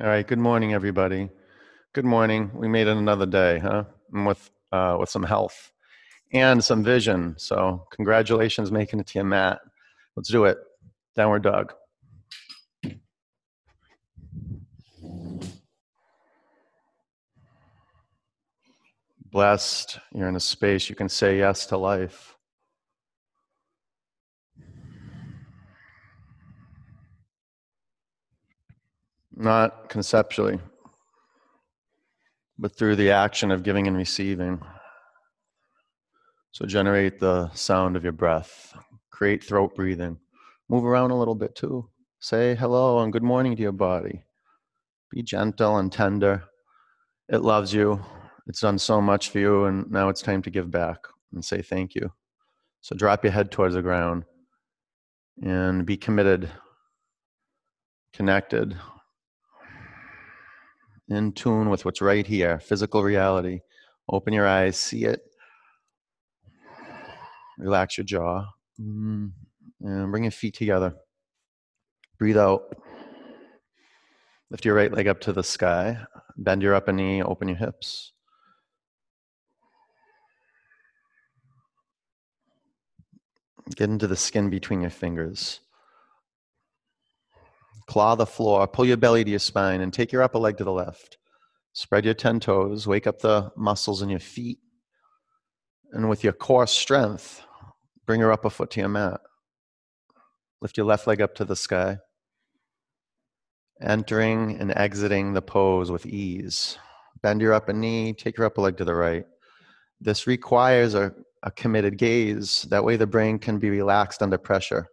All right. Good morning, everybody. Good morning. We made it another day, huh? And with uh, with some health and some vision. So congratulations, making it to your mat. Let's do it. Downward dog. Blessed. You're in a space you can say yes to life. Not conceptually, but through the action of giving and receiving. So generate the sound of your breath, create throat breathing, move around a little bit too. Say hello and good morning to your body. Be gentle and tender. It loves you. It's done so much for you, and now it's time to give back and say thank you. So drop your head towards the ground and be committed, connected, in tune with what's right here, physical reality. Open your eyes, see it. Relax your jaw. Mm, and bring your feet together. Breathe out. Lift your right leg up to the sky. Bend your upper knee, open your hips. Get into the skin between your fingers. Claw the floor, pull your belly to your spine, and take your upper leg to the left. Spread your 10 toes, wake up the muscles in your feet. And with your core strength, bring your upper foot to your mat. Lift your left leg up to the sky. Entering and exiting the pose with ease. Bend your upper knee, take your upper leg to the right. This requires a, a committed gaze. That way, the brain can be relaxed under pressure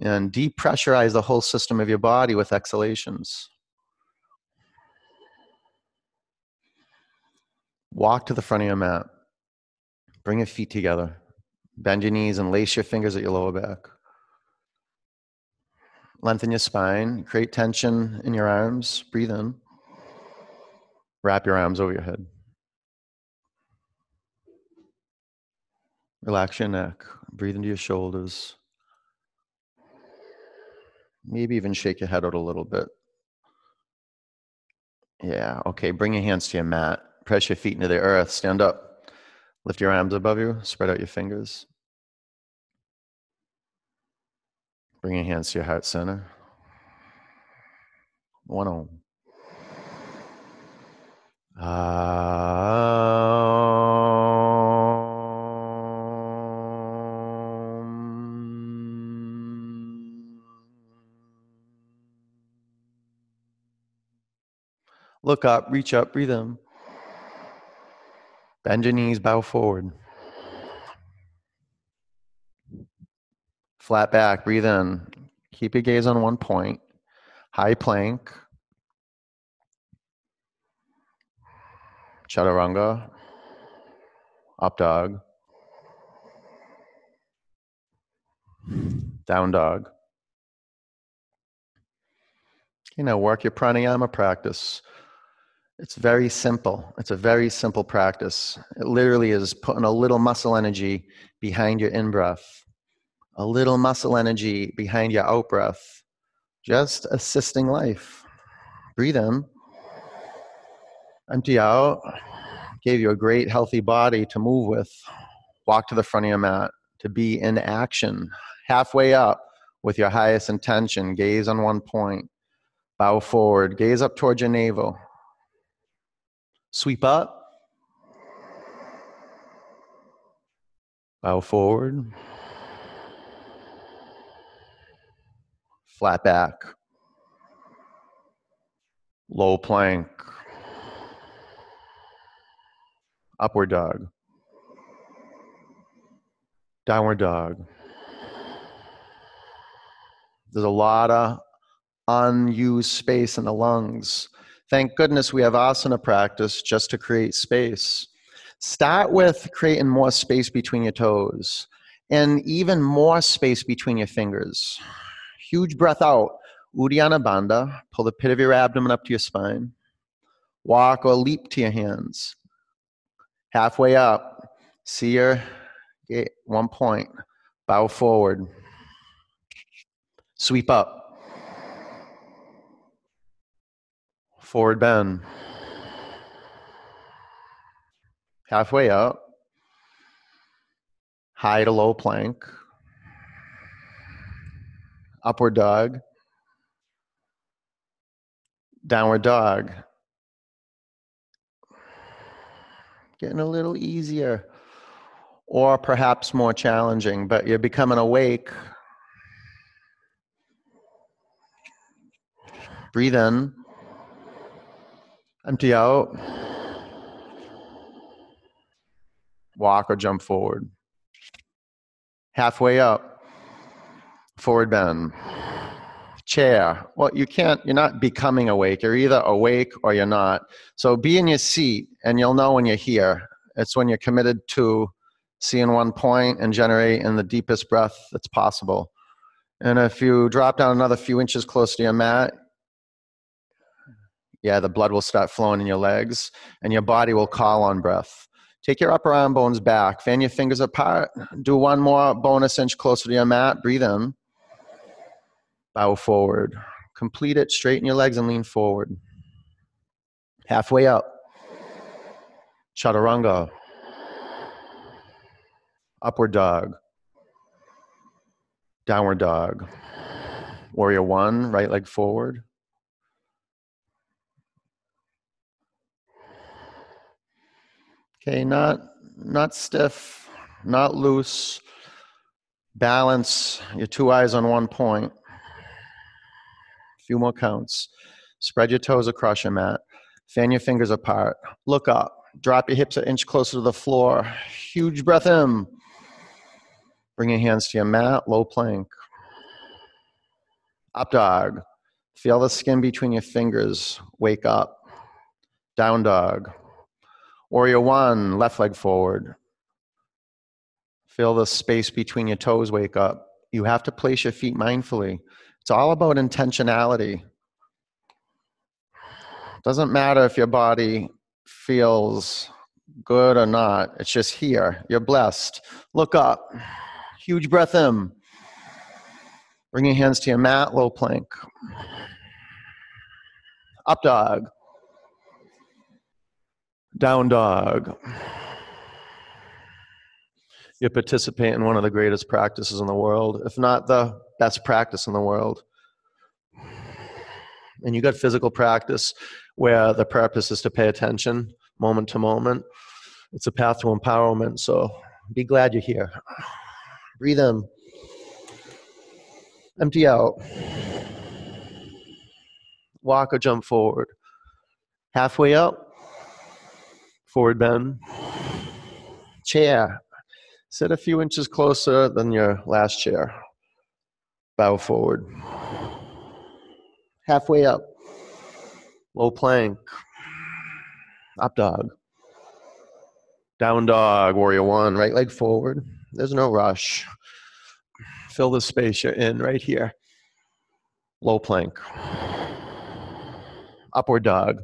and depressurize the whole system of your body with exhalations. Walk to the front of your mat. Bring your feet together. Bend your knees and lace your fingers at your lower back. Lengthen your spine. Create tension in your arms. Breathe in. Wrap your arms over your head. Relax your neck. Breathe into your shoulders. Maybe even shake your head out a little bit. Yeah, okay. Bring your hands to your mat. Press your feet into the earth. Stand up. Lift your arms above you. Spread out your fingers. Bring your hands to your heart center. One on. Look up, reach up, breathe in. Bend your knees, bow forward. Flat back, breathe in. Keep your gaze on one point. High plank. Chaturanga. Up dog. Down dog. You know, work your pranayama practice. It's very simple. It's a very simple practice. It literally is putting a little muscle energy behind your in breath, a little muscle energy behind your out breath, just assisting life. Breathe in, empty out, gave you a great healthy body to move with. Walk to the front of your mat, to be in action, halfway up with your highest intention. Gaze on one point, bow forward, gaze up towards your navel Sweep up. Bow forward. Flat back. Low plank. Upward dog. Downward dog. There's a lot of unused space in the lungs. Thank goodness we have asana practice just to create space. Start with creating more space between your toes and even more space between your fingers. Huge breath out. Uddiyana Bandha. Pull the pit of your abdomen up to your spine. Walk or leap to your hands. Halfway up. See your one point. Bow forward. Sweep up. Forward bend. Halfway up. High to low plank. Upward dog. Downward dog. Getting a little easier or perhaps more challenging, but you're becoming awake. Breathe in, empty out, walk or jump forward. Halfway up, forward bend. Chair. Well, you can't, you're not becoming awake. You're either awake or you're not. So be in your seat and you'll know when you're here. It's when you're committed to seeing one point and generating the deepest breath that's possible. And if you drop down another few inches close to your mat, yeah, the blood will start flowing in your legs and your body will call on breath. Take your upper arm bones back, fan your fingers apart, do one more bonus inch closer to your mat, breathe in, bow forward. Complete it, straighten your legs and lean forward. Halfway up, chaturanga. Upward dog, downward dog, warrior one, right leg forward. Okay, not not stiff, not loose. Balance your two eyes on one point. A few more counts. Spread your toes across your mat. Fan your fingers apart. Look up. Drop your hips an inch closer to the floor. Huge breath in. Bring your hands to your mat, low plank. Up dog. Feel the skin between your fingers. Wake up. Down dog. Warrior one, left leg forward. Feel the space between your toes. Wake up. You have to place your feet mindfully. It's all about intentionality. Doesn't matter if your body feels good or not. It's just here. You're blessed. Look up. Huge breath in. Bring your hands to your mat, low plank. Up dog. Down dog. You participate in one of the greatest practices in the world, if not the best practice in the world. And you got physical practice where the purpose is to pay attention moment to moment. It's a path to empowerment, so be glad you're here. Breathe in. Empty out. Walk or jump forward. Halfway up. Forward bend. Chair. Sit a few inches closer than your last chair. Bow forward. Halfway up. Low plank. Up dog. Down dog. Warrior one. Right leg forward. There's no rush. Fill the space you're in right here. Low plank. Upward dog.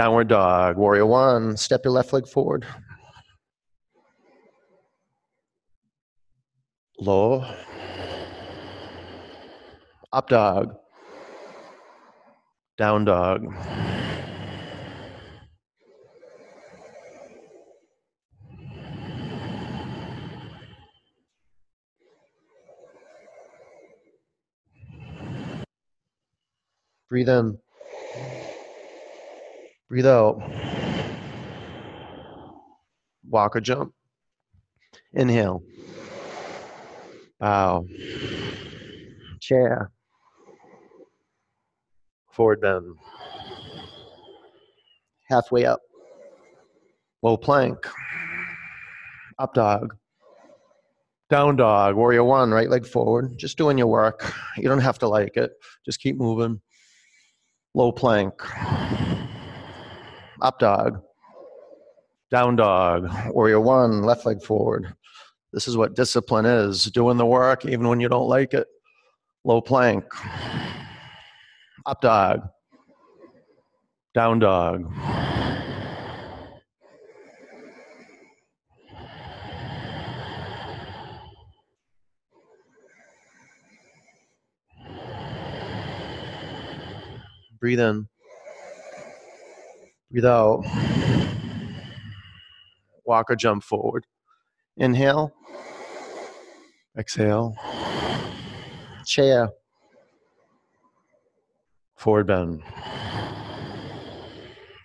Downward dog. Warrior one. Step your left leg forward. Low. Up dog. Down dog. Breathe in. Breathe out. Walk or jump. Inhale. Bow. Chair. Forward bend. Halfway up. Low plank. Up dog. Down dog. Warrior one. Right leg forward. Just doing your work. You don't have to like it. Just keep moving low plank, up dog, down dog, warrior one, left leg forward. This is what discipline is doing the work even when you don't like it. Low plank, up dog, down dog. Breathe in. Breathe out. Walk or jump forward. Inhale. Exhale. Chair. Forward bend.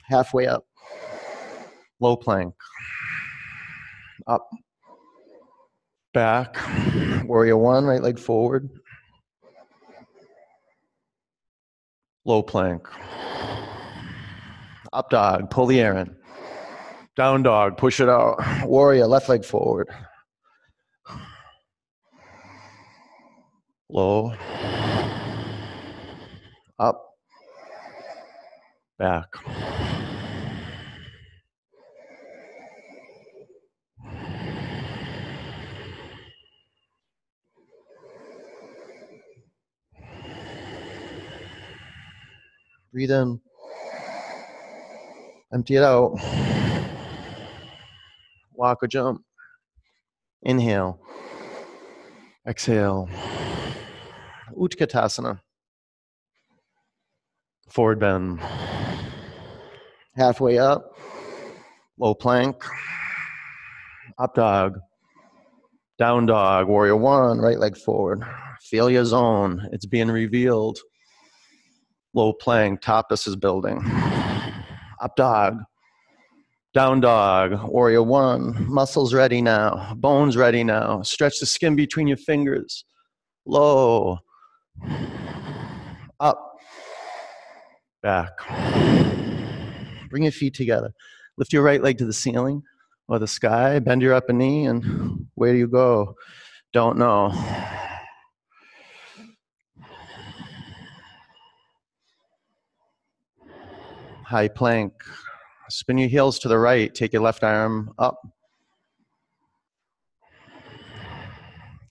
Halfway up. Low plank. Up. Back. Warrior one, right leg forward. Low plank. Up dog, pull the in. Down dog, push it out. Warrior, left leg forward. Low. Up. Back. Breathe in. Empty it out. Walk or jump. Inhale. Exhale. Utkatasana. Forward bend. Halfway up. Low plank. Up dog. Down dog. Warrior one. Right leg forward. Feel your zone. It's being revealed. Low plank. Tapas is building. Up dog. Down dog, warrior one, muscles ready now, bones ready now. Stretch the skin between your fingers. Low, up, back. Bring your feet together. Lift your right leg to the ceiling or the sky. Bend your upper knee, and where do you go? Don't know. High plank. Spin your heels to the right. Take your left arm up.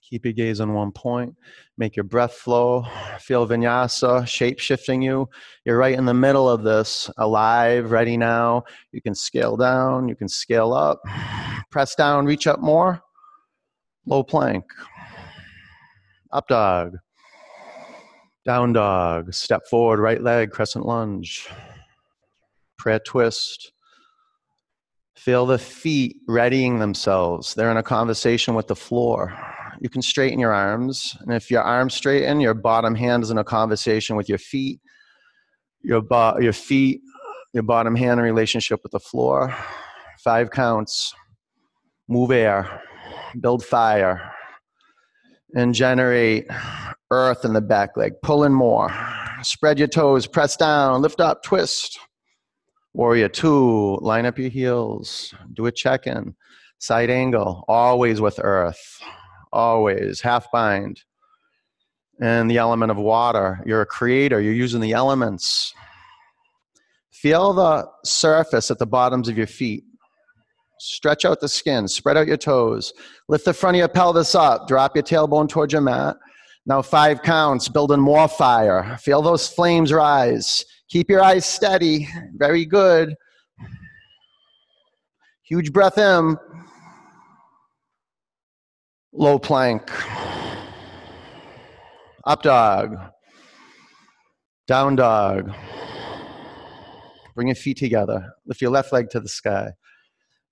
Keep your gaze on one point. Make your breath flow. Feel vinyasa shape shifting you. You're right in the middle of this, alive, ready now. You can scale down, you can scale up. Press down, reach up more. Low plank. Up dog. Down dog. Step forward, right leg, crescent lunge prayer twist. Feel the feet readying themselves. They're in a conversation with the floor. You can straighten your arms. And if your arms straighten, your bottom hand is in a conversation with your feet. Your, bo- your feet, your bottom hand in relationship with the floor. Five counts. Move air. Build fire. And generate earth in the back leg. Pull in more. Spread your toes. Press down. Lift up. Twist. Warrior two, line up your heels, do a check in, side angle, always with earth, always, half bind. And the element of water, you're a creator, you're using the elements. Feel the surface at the bottoms of your feet. Stretch out the skin, spread out your toes, lift the front of your pelvis up, drop your tailbone towards your mat. Now, five counts, building more fire. Feel those flames rise. Keep your eyes steady. Very good. Huge breath in. Low plank. Up dog. Down dog. Bring your feet together. Lift your left leg to the sky.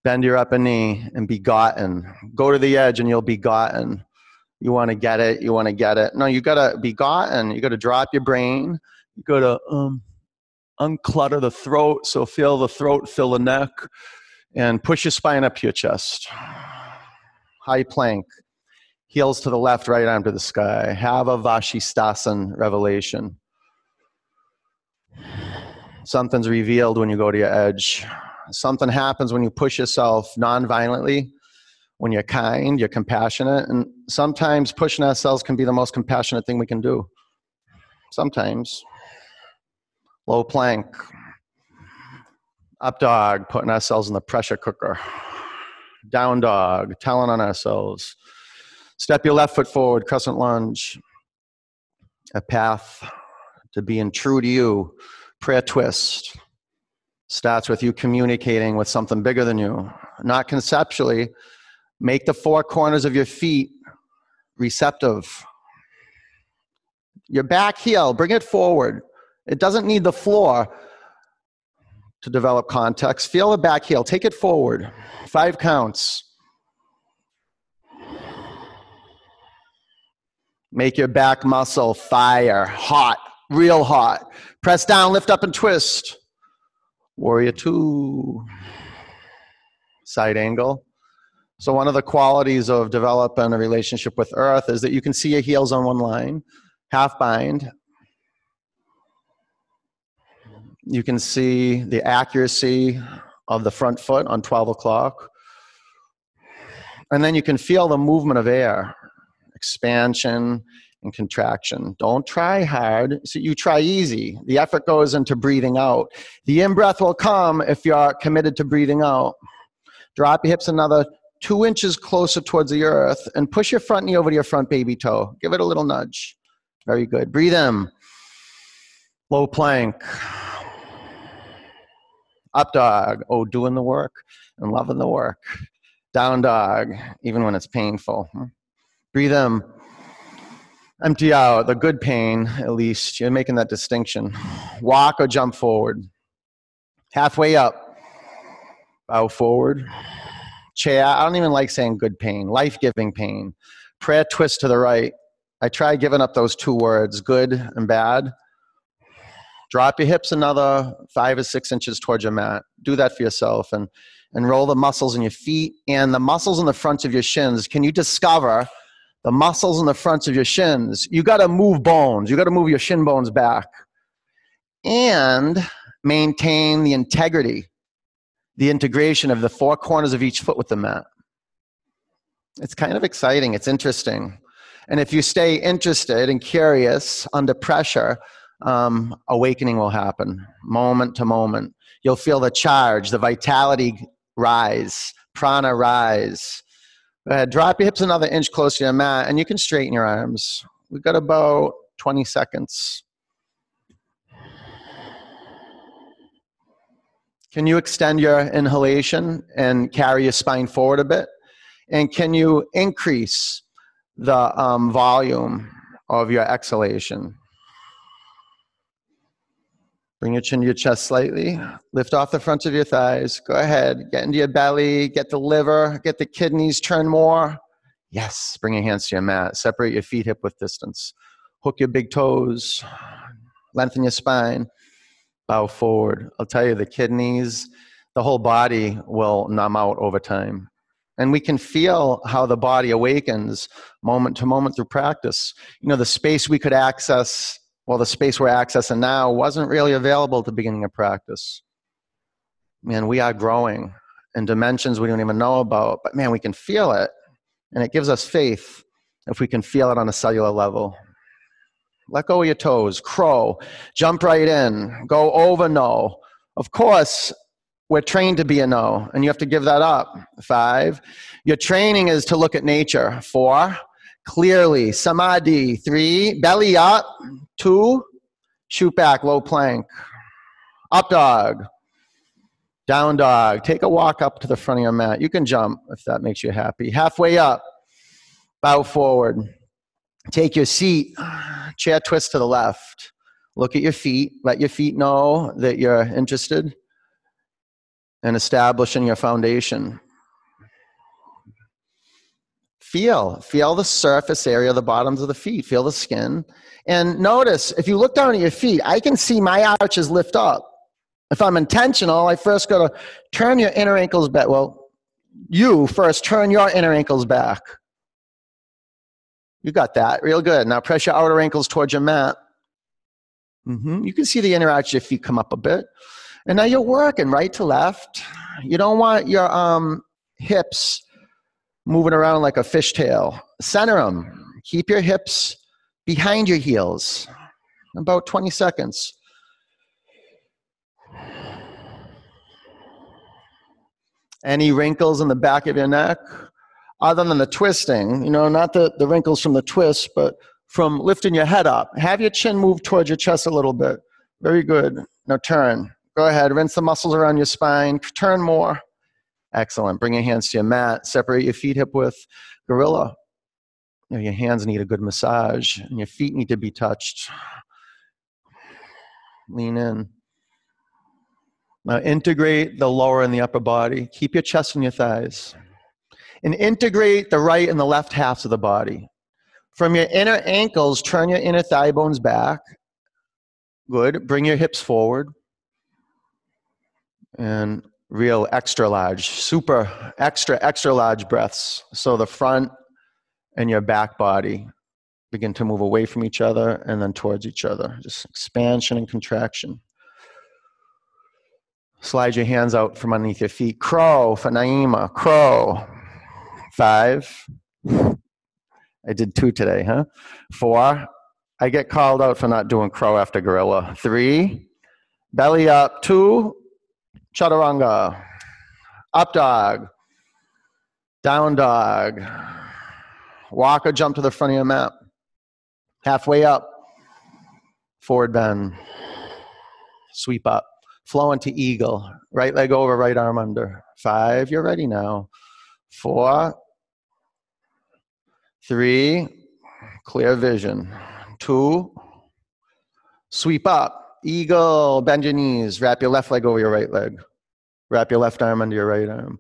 Bend your upper knee and be gotten. Go to the edge and you'll be gotten. You want to get it. You want to get it. No, you got to be gotten. You got to drop your brain. You got to um, unclutter the throat. So feel the throat, fill the neck, and push your spine up to your chest. High plank. Heels to the left, right arm to the sky. Have a Vashisthasana revelation. Something's revealed when you go to your edge. Something happens when you push yourself non-violently, when you're kind, you're compassionate, and sometimes pushing ourselves can be the most compassionate thing we can do. Sometimes. Low plank. Up dog, putting ourselves in the pressure cooker. Down dog, telling on ourselves. Step your left foot forward, crescent lunge. A path to being true to you. Prayer twist starts with you communicating with something bigger than you. Not conceptually. Make the four corners of your feet receptive. Your back heel, bring it forward It doesn't need the floor to develop context. Feel the back heel. Take it forward. Five counts. Make your back muscle fire, hot, real hot. Press down, lift up, and twist. Warrior two. Side angle. So, one of the qualities of developing a relationship with Earth is that you can see your heels on one line, half bind. You can see the accuracy of the front foot on 12 o'clock. And then you can feel the movement of air expansion and contraction. Don't try hard. So you try easy. The effort goes into breathing out. The in breath will come if you're committed to breathing out. Drop your hips another two inches closer towards the earth and push your front knee over to your front baby toe. Give it a little nudge. Very good. Breathe in. Low plank. Up dog. Oh, doing the work and loving the work. Down dog, even when it's painful. Breathe in. Empty out the good pain, at least. You're making that distinction. Walk or jump forward. Halfway up. Bow forward. Chair. I don't even like saying good pain. Life giving pain. Prayer twist to the right. I try giving up those two words, good and bad. Drop your hips another five or six inches towards your mat. Do that for yourself and, and roll the muscles in your feet and the muscles in the front of your shins. Can you discover the muscles in the fronts of your shins. You got to move bones. You got to move your shin bones back and maintain the integrity, the integration of the four corners of each foot with the mat. It's kind of exciting. It's interesting. And if you stay interested and curious under pressure, um, awakening will happen moment to moment. You'll feel the charge, the vitality rise, prana rise ahead. Drop your hips another inch closer to your mat, and you can straighten your arms. We've got about 20 seconds. Can you extend your inhalation and carry your spine forward a bit? And can you increase the um, volume of your exhalation? Bring your chin to your chest slightly. Lift off the front of your thighs. Go ahead. Get into your belly. Get the liver. Get the kidneys. Turn more. Yes. Bring your hands to your mat. Separate your feet hip width distance. Hook your big toes. Lengthen your spine. Bow forward. I'll tell you, the kidneys, the whole body will numb out over time. And we can feel how the body awakens moment to moment through practice. You know, the space we could access well, the space we're accessing now wasn't really available at the beginning of practice. Man, we are growing in dimensions we don't even know about, but man, we can feel it. And it gives us faith if we can feel it on a cellular level. Let go of your toes, crow, jump right in, go over no. Of course, we're trained to be a no, and you have to give that up. Five, your training is to look at nature. Four, clearly. Samadhi. Three, belly up. Two, shoot back, low plank. Up dog. Down dog. Take a walk up to the front of your mat. You can jump if that makes you happy. Halfway up. Bow forward. Take your seat. Chair twist to the left. Look at your feet. Let your feet know that you're interested in establishing your foundation feel feel the surface area the bottoms of the feet feel the skin. And notice if you look down at your feet i can see my arches lift up. If i'm intentional i first got to turn your inner ankles back well you first turn your inner ankles back. You got that real good. Now press your outer ankles towards your mat. Mm-hmm. you can see the inner arch of your feet come up a bit. And now you're working right to left. You don't want your um, hips moving around like a fishtail. Center them. Keep your hips behind your heels. About 20 seconds. Any wrinkles in the back of your neck? Other than the twisting, you know, not the, the wrinkles from the twist, but from lifting your head up. Have your chin move towards your chest a little bit. Very good. Now turn. Go ahead. Rinse the muscles around your spine. Turn more. Excellent. Bring your hands to your mat. Separate your feet hip width. Gorilla. You know, your hands need a good massage, and your feet need to be touched. Lean in. Now integrate the lower and the upper body. Keep your chest and your thighs. And integrate the right and the left halves of the body. From your inner ankles, turn your inner thigh bones back. Good. Bring your hips forward. And real extra large, super extra, extra large breaths. So the front and your back body begin to move away from each other and then towards each other. Just expansion and contraction. Slide your hands out from underneath your feet. Crow for Naima. Crow. Five. I did two today, huh? Four. I get called out for not doing crow after gorilla. Three. Belly up. Two. Chaturanga. Up dog. Down dog. Walk or jump to the front of your mat. Halfway up. Forward bend. Sweep up. Flow into eagle. Right leg over, right arm under. Five, you're ready now. Four, three, clear vision. Two, sweep up. Eagle, bend your knees. Wrap your left leg over your right leg. Wrap your left arm under your right arm.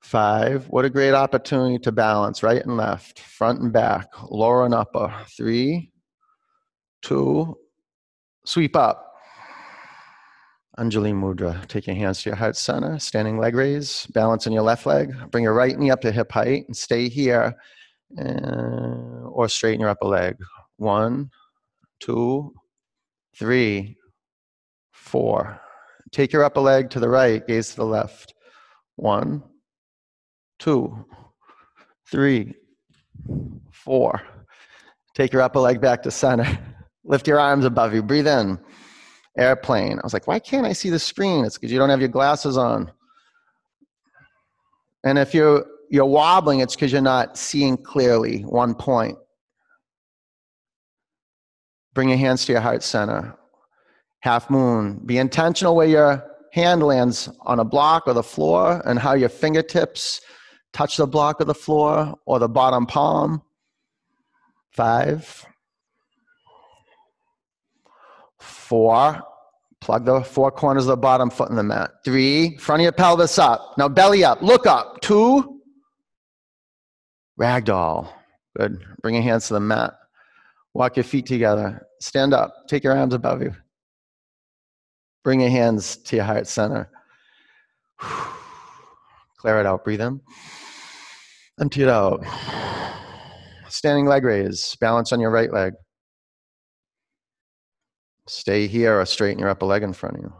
Five, what a great opportunity to balance right and left, front and back, lower and upper. Three, two, sweep up. Anjali Mudra. Take your hands to your heart center, standing leg raise, balance on your left leg. Bring your right knee up to hip height and stay here uh, or straighten your upper leg. One, two, three, four. Take your upper leg to the right, gaze to the left. One, two, three, four. Take your upper leg back to center. Lift your arms above you. Breathe in airplane. I was like, why can't I see the screen? It's because you don't have your glasses on. And if you're you're wobbling, it's because you're not seeing clearly one point. Bring your hands to your heart center. Half moon. Be intentional where your hand lands on a block or the floor and how your fingertips touch the block or the floor or the bottom palm. Five, four, Plug the four corners of the bottom foot in the mat. Three, front of your pelvis up. Now belly up, look up. Two, ragdoll. Good. Bring your hands to the mat. Walk your feet together. Stand up. Take your arms above you. Bring your hands to your heart center. Clear it out. Breathe in. Empty it out. Standing leg raise. Balance on your right leg. Stay here or straighten your upper leg in front of you.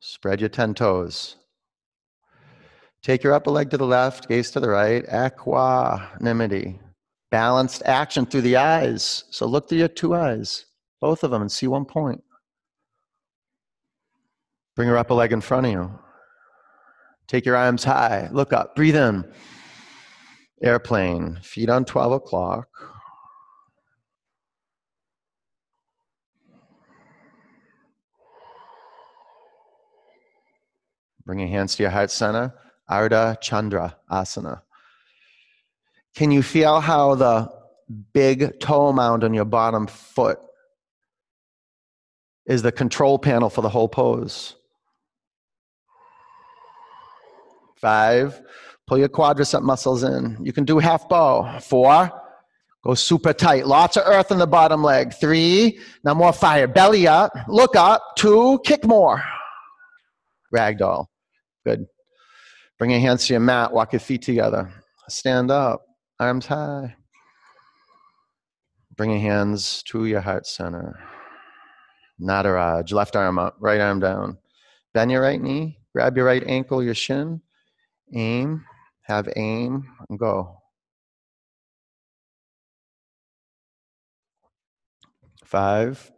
Spread your 10 toes. Take your upper leg to the left, gaze to the right. Equanimity. Balanced action through the eyes. So look through your two eyes, both of them, and see one point. Bring your upper leg in front of you. Take your arms high. Look up. Breathe in. Airplane. Feet on 12 o'clock. Bring your hands to your heart center. Ardha Chandra Asana. Can you feel how the big toe mound on your bottom foot is the control panel for the whole pose? Five, pull your quadricep muscles in. You can do half bow. Four, go super tight. Lots of earth in the bottom leg. Three, now more fire. Belly up, look up. Two, kick more. Ragdoll. Good. Bring your hands to your mat. Walk your feet together. Stand up. Arms high. Bring your hands to your heart center. Nataraj. Left arm up. Right arm down. Bend your right knee. Grab your right ankle, your shin. Aim. Have aim. And go. Five.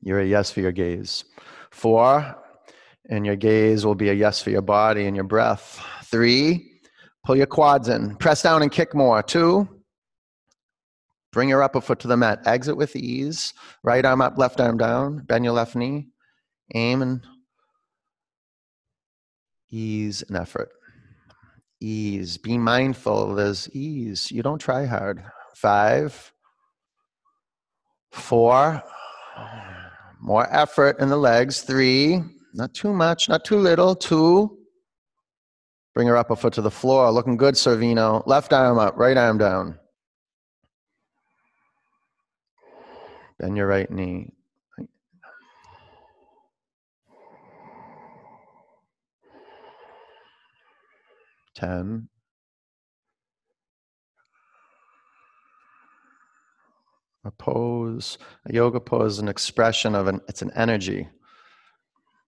You're a yes for your gaze. Four. And your gaze will be a yes for your body and your breath. Three, pull your quads in. Press down and kick more. Two, bring your upper foot to the mat. Exit with ease. Right arm up, left arm down. Bend your left knee. Aim and ease and effort. Ease. Be mindful there's ease. You don't try hard. Five, Four. More effort in the legs. Three. Not too much, not too little. Two. Bring her up a foot to the floor. Looking good, Servino. Left arm up, right arm down. Bend your right knee. 10. A pose, a yoga pose is an expression of an, it's an energy.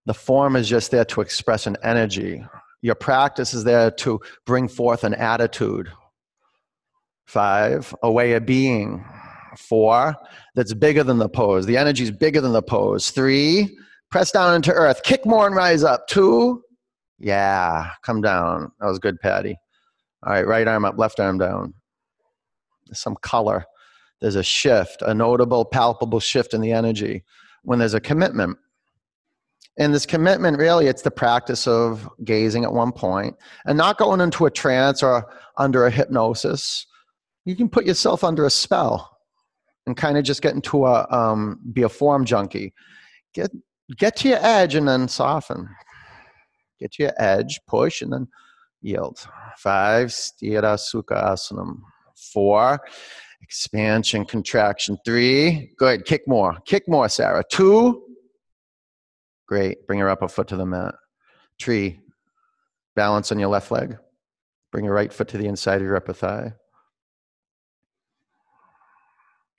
The form is just there to express an energy. Your practice is there to bring forth an attitude. Five, a way of being. Four, that's bigger than the pose. The energy is bigger than the pose. Three, press down into earth. Kick more and rise up. Two, yeah, come down. That was good, Patty. All right, right arm up, left arm down. There's some color. There's a shift, a notable, palpable shift in the energy when there's a commitment. And this commitment, really, it's the practice of gazing at one point and not going into a trance or under a hypnosis. You can put yourself under a spell and kind of just get into a um, be a form junkie. Get get to your edge and then soften. Get to your edge, push, and then yield. Five, Sthira Sukha Asanam. Four, expansion, contraction. Three, good. Kick more. Kick more, Sarah. Two, great. Bring her up a foot to the mat. Tree. balance on your left leg. Bring your right foot to the inside of your upper thigh.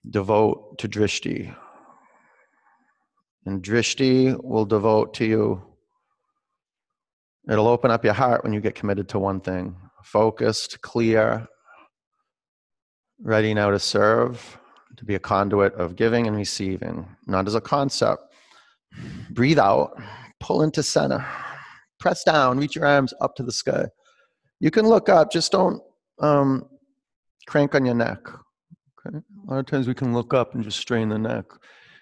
Devote to drishti. And drishti will devote to you It'll open up your heart when you get committed to one thing focused, clear, ready now to serve, to be a conduit of giving and receiving, not as a concept. Breathe out, pull into center, press down, reach your arms up to the sky. You can look up, just don't um, crank on your neck. Okay? A lot of times we can look up and just strain the neck.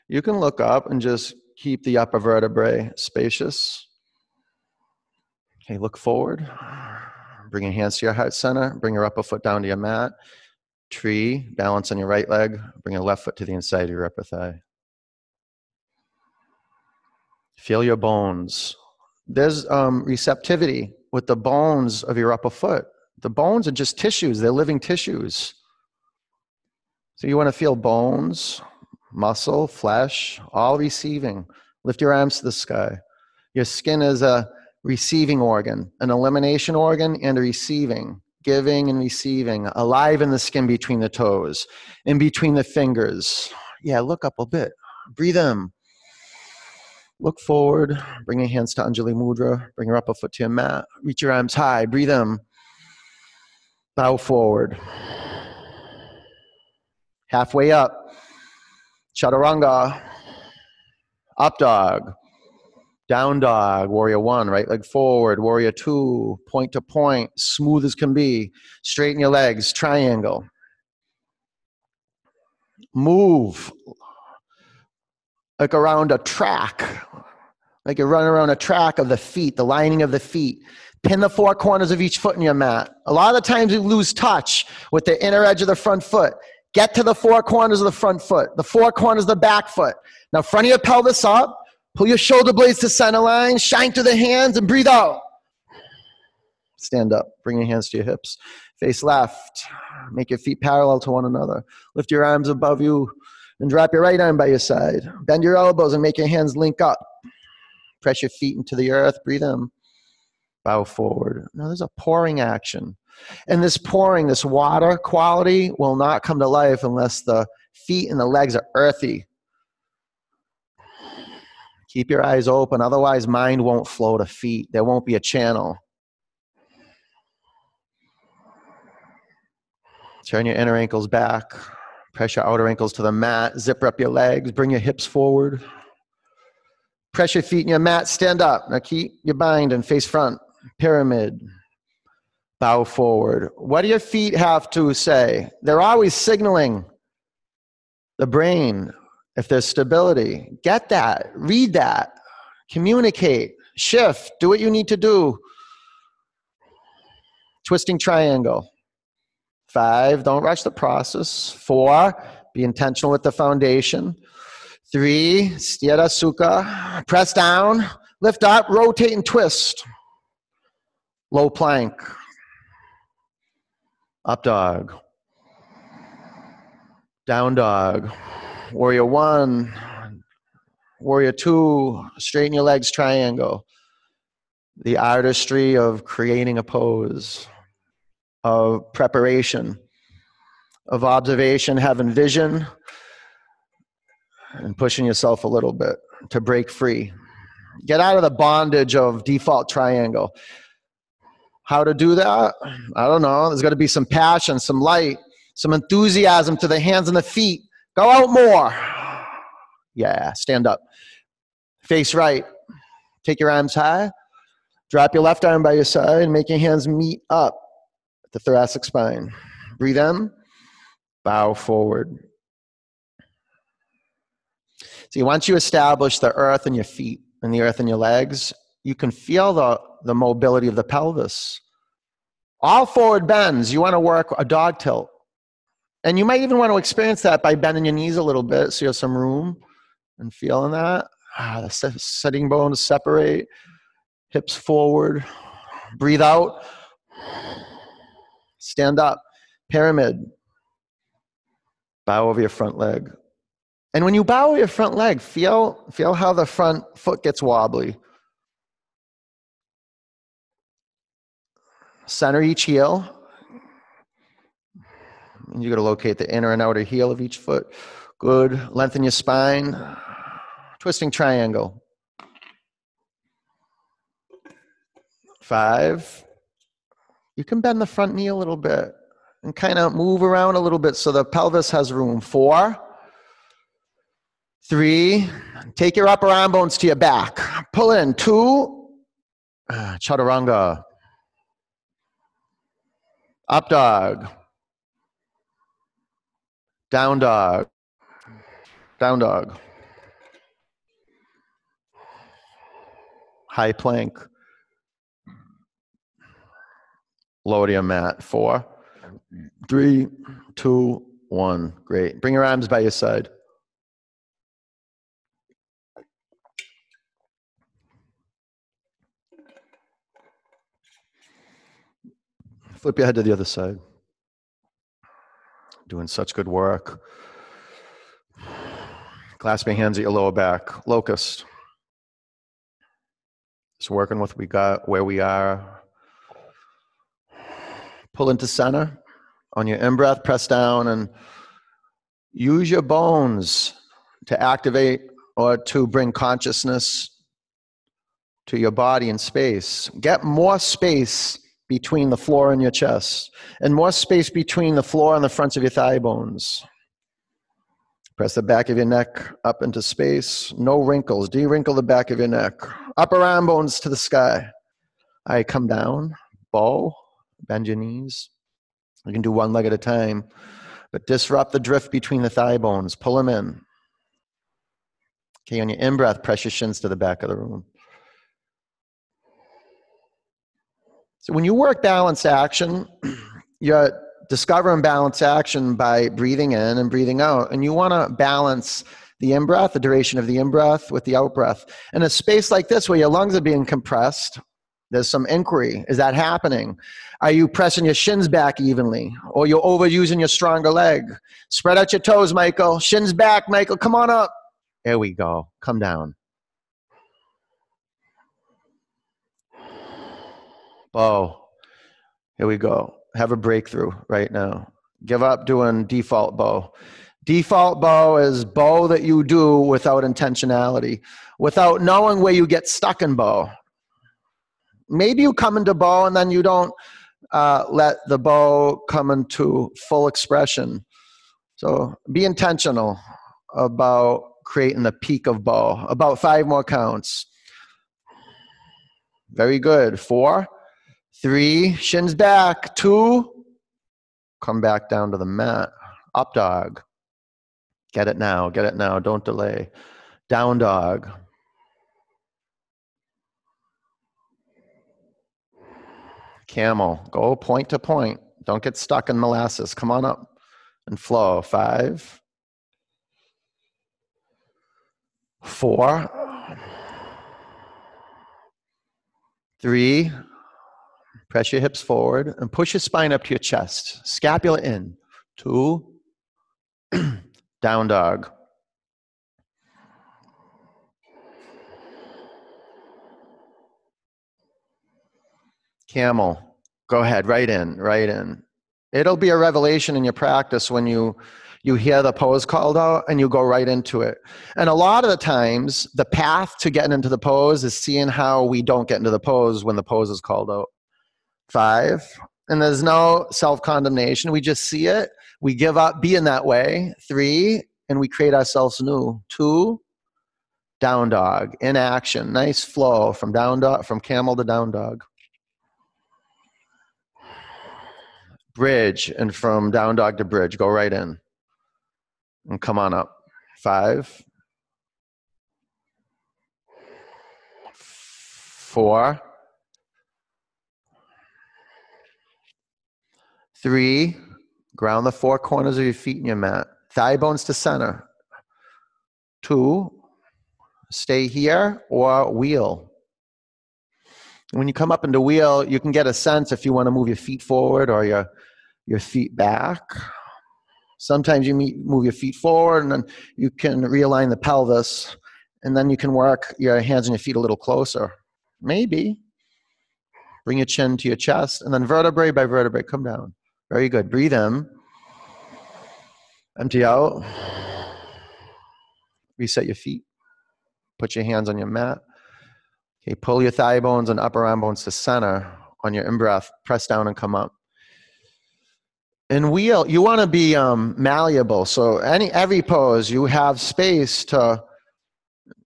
You can look up and just keep the upper vertebrae spacious Okay, look forward. Bring your hands to your heart center. Bring your upper foot down to your mat. Tree, balance on your right leg. Bring your left foot to the inside of your upper thigh. Feel your bones. There's um, receptivity with the bones of your upper foot. The bones are just tissues, they're living tissues. So you want to feel bones, muscle, flesh, all receiving. Lift your arms to the sky. Your skin is a receiving organ, an elimination organ, and a receiving, giving and receiving, alive in the skin between the toes, in between the fingers. Yeah, look up a bit. Breathe in. Look forward. Bring your hands to Anjali Mudra. Bring your upper foot to your mat. Reach your arms high. Breathe in. Bow forward. Halfway up. Chaturanga. Up dog. Down dog, warrior one, right leg forward, warrior two, point to point, smooth as can be. Straighten your legs, triangle. Move like around a track, like you run around a track of the feet, the lining of the feet. Pin the four corners of each foot in your mat. A lot of the times you lose touch with the inner edge of the front foot. Get to the four corners of the front foot, the four corners of the back foot. Now, front of your pelvis up, Pull your shoulder blades to center line, shine through the hands, and breathe out. Stand up, bring your hands to your hips. Face left, make your feet parallel to one another. Lift your arms above you and drop your right arm by your side. Bend your elbows and make your hands link up. Press your feet into the earth, breathe in. Bow forward. Now there's a pouring action. And this pouring, this water quality will not come to life unless the feet and the legs are earthy. Keep your eyes open, otherwise, mind won't flow to feet. There won't be a channel. Turn your inner ankles back. Press your outer ankles to the mat. Zipper up your legs. Bring your hips forward. Press your feet in your mat. Stand up. Now keep your bind and face front. Pyramid. Bow forward. What do your feet have to say? They're always signaling the brain if there's stability, get that, read that, communicate, shift, do what you need to do. Twisting triangle. Five, don't rush the process. Four, Be intentional with the foundation. Three, Sthira Sukha. Press down, lift up, rotate and twist. Low plank. Up dog. Down dog. Warrior one. Warrior two. Straighten your legs, triangle. The artistry of creating a pose, of preparation, of observation, having vision, and pushing yourself a little bit to break free. Get out of the bondage of default triangle. How to do that? I don't know. There's got to be some passion, some light, some enthusiasm to the hands and the feet. Go out more. Yeah, stand up. Face right. Take your arms high. Drop your left arm by your side and make your hands meet up the thoracic spine. Breathe in, bow forward. See, once you establish the earth in your feet and the earth in your legs, you can feel the, the mobility of the pelvis. All forward bends, you want to work a dog tilt. And you might even want to experience that by bending your knees a little bit so you have some room and feeling that. Ah, the sitting bones separate, hips forward. Breathe out. Stand up. Pyramid. Bow over your front leg. And when you bow over your front leg, feel, feel how the front foot gets wobbly. Center each heel. You're going to locate the inner and outer heel of each foot. Good. Lengthen your spine. Twisting triangle. Five. You can bend the front knee a little bit and kind of move around a little bit so the pelvis has room. Four. Three, take your upper arm bones to your back. Pull in. Two, uh, chaturanga. Up dog. Down dog. Down dog. High plank. Your mat. Four, three, two, one. Great. Bring your arms by your side. Flip your head to the other side. Doing such good work. Clasping hands at your lower back. Locust. Just working with we got where we are. Pull into center. On your in breath, press down and use your bones to activate or to bring consciousness to your body in space. Get more space between the floor and your chest, and more space between the floor and the fronts of your thigh bones. Press the back of your neck up into space. No wrinkles. De-wrinkle the back of your neck. Upper arm bones to the sky. I come down, bow, bend your knees. You can do one leg at a time, but disrupt the drift between the thigh bones. Pull them in. Okay, on your in breath, press your shins to the back of the room. So when you work balance action, you're discovering balanced action by breathing in and breathing out. And you want to balance the in breath, the duration of the in breath, with the out breath. In a space like this where your lungs are being compressed, there's some inquiry. Is that happening? Are you pressing your shins back evenly? Or you're overusing your stronger leg? Spread out your toes, Michael. Shins back, Michael. Come on up. There we go. Come down. bow. Here we go. Have a breakthrough right now. Give up doing default bow. Default bow is bow that you do without intentionality, without knowing where you get stuck in bow. Maybe you come into bow and then you don't uh, let the bow come into full expression. So be intentional about creating the peak of bow. About five more counts. Very good. Four. Three, shins back. Two, come back down to the mat. Up dog. Get it now, get it now, don't delay. Down dog. Camel, go point to point. Don't get stuck in molasses. Come on up and flow. Five, four, three. Press your hips forward and push your spine up to your chest. Scapula in. Two, down dog. Camel. Go ahead, right in, right in. It'll be a revelation in your practice when you you hear the pose called out and you go right into it. And a lot of the times, the path to getting into the pose is seeing how we don't get into the pose when the pose is called out. Five. And there's no self condemnation. We just see it. We give up being that way. Three. And we create ourselves new. Two. Down dog in action. Nice flow from down dog, from camel to down dog. Bridge and from down dog to bridge go right in. And come on up. Five. Four. Three. Ground the four corners of your feet in your mat. Thigh bones to center. Two. Stay here or wheel. When you come up into wheel, you can get a sense if you want to move your feet forward or your, your feet back. Sometimes you move your feet forward and then you can realign the pelvis and then you can work your hands and your feet a little closer. Maybe. Bring your chin to your chest and then vertebrae by vertebrae come down. Very good. Breathe in. Empty out. Reset your feet. Put your hands on your mat. Okay, pull your thigh bones and upper arm bones to center on your in breath. Press down and come up. In wheel, you want to be um, malleable. So any every pose, you have space to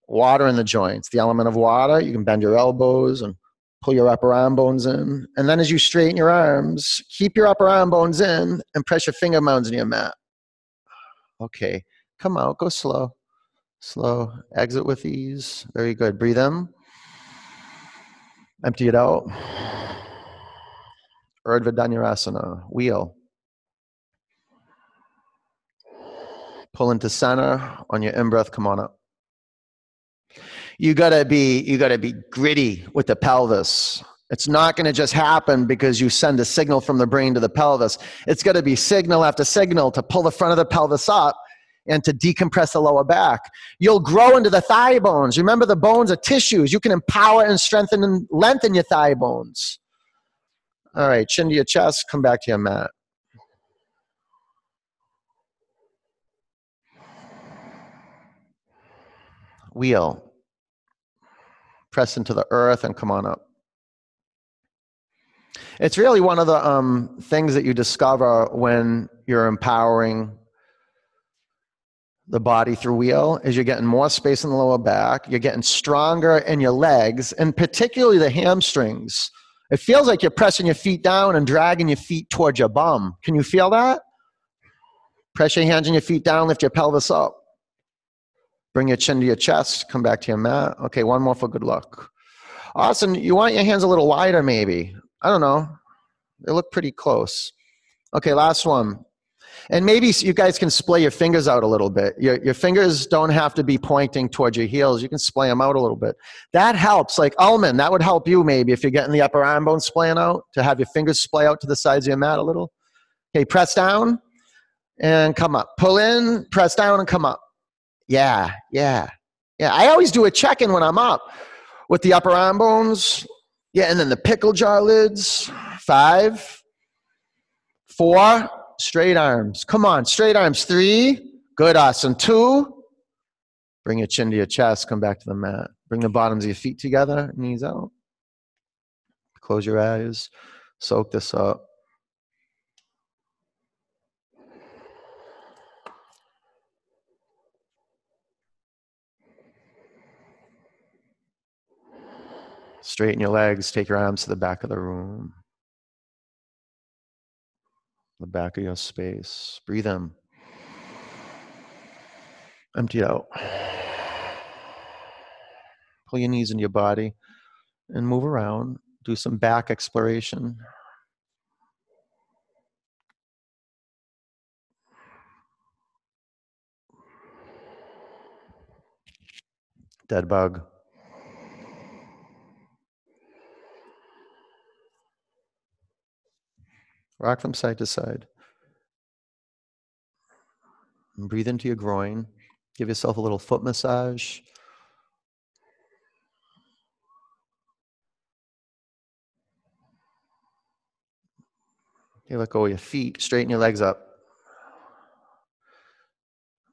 water in the joints. The element of water, you can bend your elbows and pull your upper arm bones in. And then as you straighten your arms, keep your upper arm bones in and press your finger mounds in your mat. Okay, come out, go slow. Slow. Exit with ease. Very good. Breathe in. Empty it out. Urdhva Dhanurasana, wheel. Pull into center on your in breath, come on up. You gotta be, you gotta be gritty with the pelvis. It's not gonna just happen because you send a signal from the brain to the pelvis. It's gotta be signal after signal to pull the front of the pelvis up and to decompress the lower back. You'll grow into the thigh bones. Remember, the bones are tissues. You can empower and strengthen and lengthen your thigh bones. All right, chin to your chest, come back to your mat. Wheel. Press into the earth and come on up. It's really one of the um, things that you discover when you're empowering the body through wheel is you're getting more space in the lower back. You're getting stronger in your legs and particularly the hamstrings. It feels like you're pressing your feet down and dragging your feet towards your bum. Can you feel that? Press your hands on your feet down lift your pelvis up bring your chin to your chest come back to your mat okay one more for good luck austin you want your hands a little wider maybe i don't know they look pretty close okay last one and maybe you guys can splay your fingers out a little bit. Your, your fingers don't have to be pointing towards your heels. You can splay them out a little bit. That helps. Like Ullman, that would help you maybe if you're getting the upper arm bone splaying out to have your fingers splay out to the sides of your mat a little. Okay, press down and come up. Pull in, press down and come up. Yeah, yeah, yeah. I always do a check in when I'm up with the upper arm bones. Yeah, and then the pickle jar lids. Five, four, straight arms. Come on, straight arms. Three, good, awesome. Two, bring your chin to your chest, come back to the mat. Bring the bottoms of your feet together, knees out. Close your eyes, soak this up. Straighten your legs, take your arms to the back of the room the back of your space. Breathe in. Empty out. Pull your knees into your body and move around. Do some back exploration. Dead bug. Rock from side to side. And breathe into your groin. Give yourself a little foot massage. You let go of your feet, straighten your legs up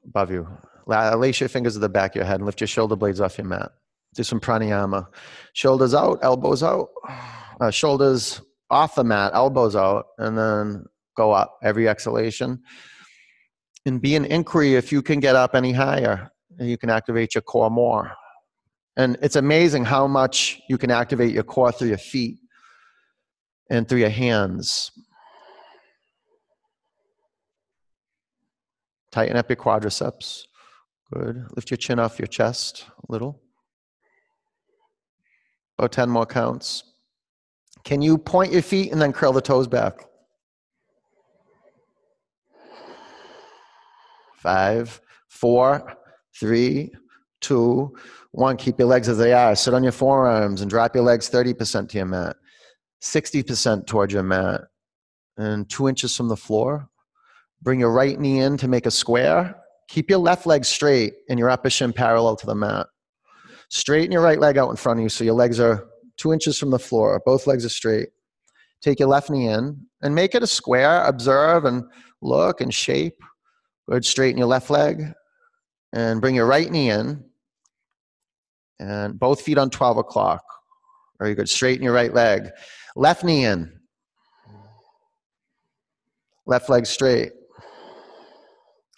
above you. Lace your fingers to the back of your head and lift your shoulder blades off your mat. Do some pranayama. Shoulders out, elbows out. Uh, shoulders off the mat, elbows out, and then go up every exhalation. And be an inquiry if you can get up any higher. You can activate your core more. And it's amazing how much you can activate your core through your feet and through your hands. Tighten up your quadriceps. Good. Lift your chin off your chest a little. About 10 more counts. Can you point your feet and then curl the toes back? Five, four, three, two, one. Keep your legs as they are. Sit on your forearms and drop your legs 30% to your mat, 60% towards your mat, and two inches from the floor. Bring your right knee in to make a square. Keep your left leg straight and your upper shin parallel to the mat. Straighten your right leg out in front of you so your legs are two inches from the floor. Both legs are straight. Take your left knee in and make it a square. Observe and look and shape. Good. Straighten your left leg and bring your right knee in. And both feet on 12 o'clock. Very good. Straighten your right leg. Left knee in. Left leg straight.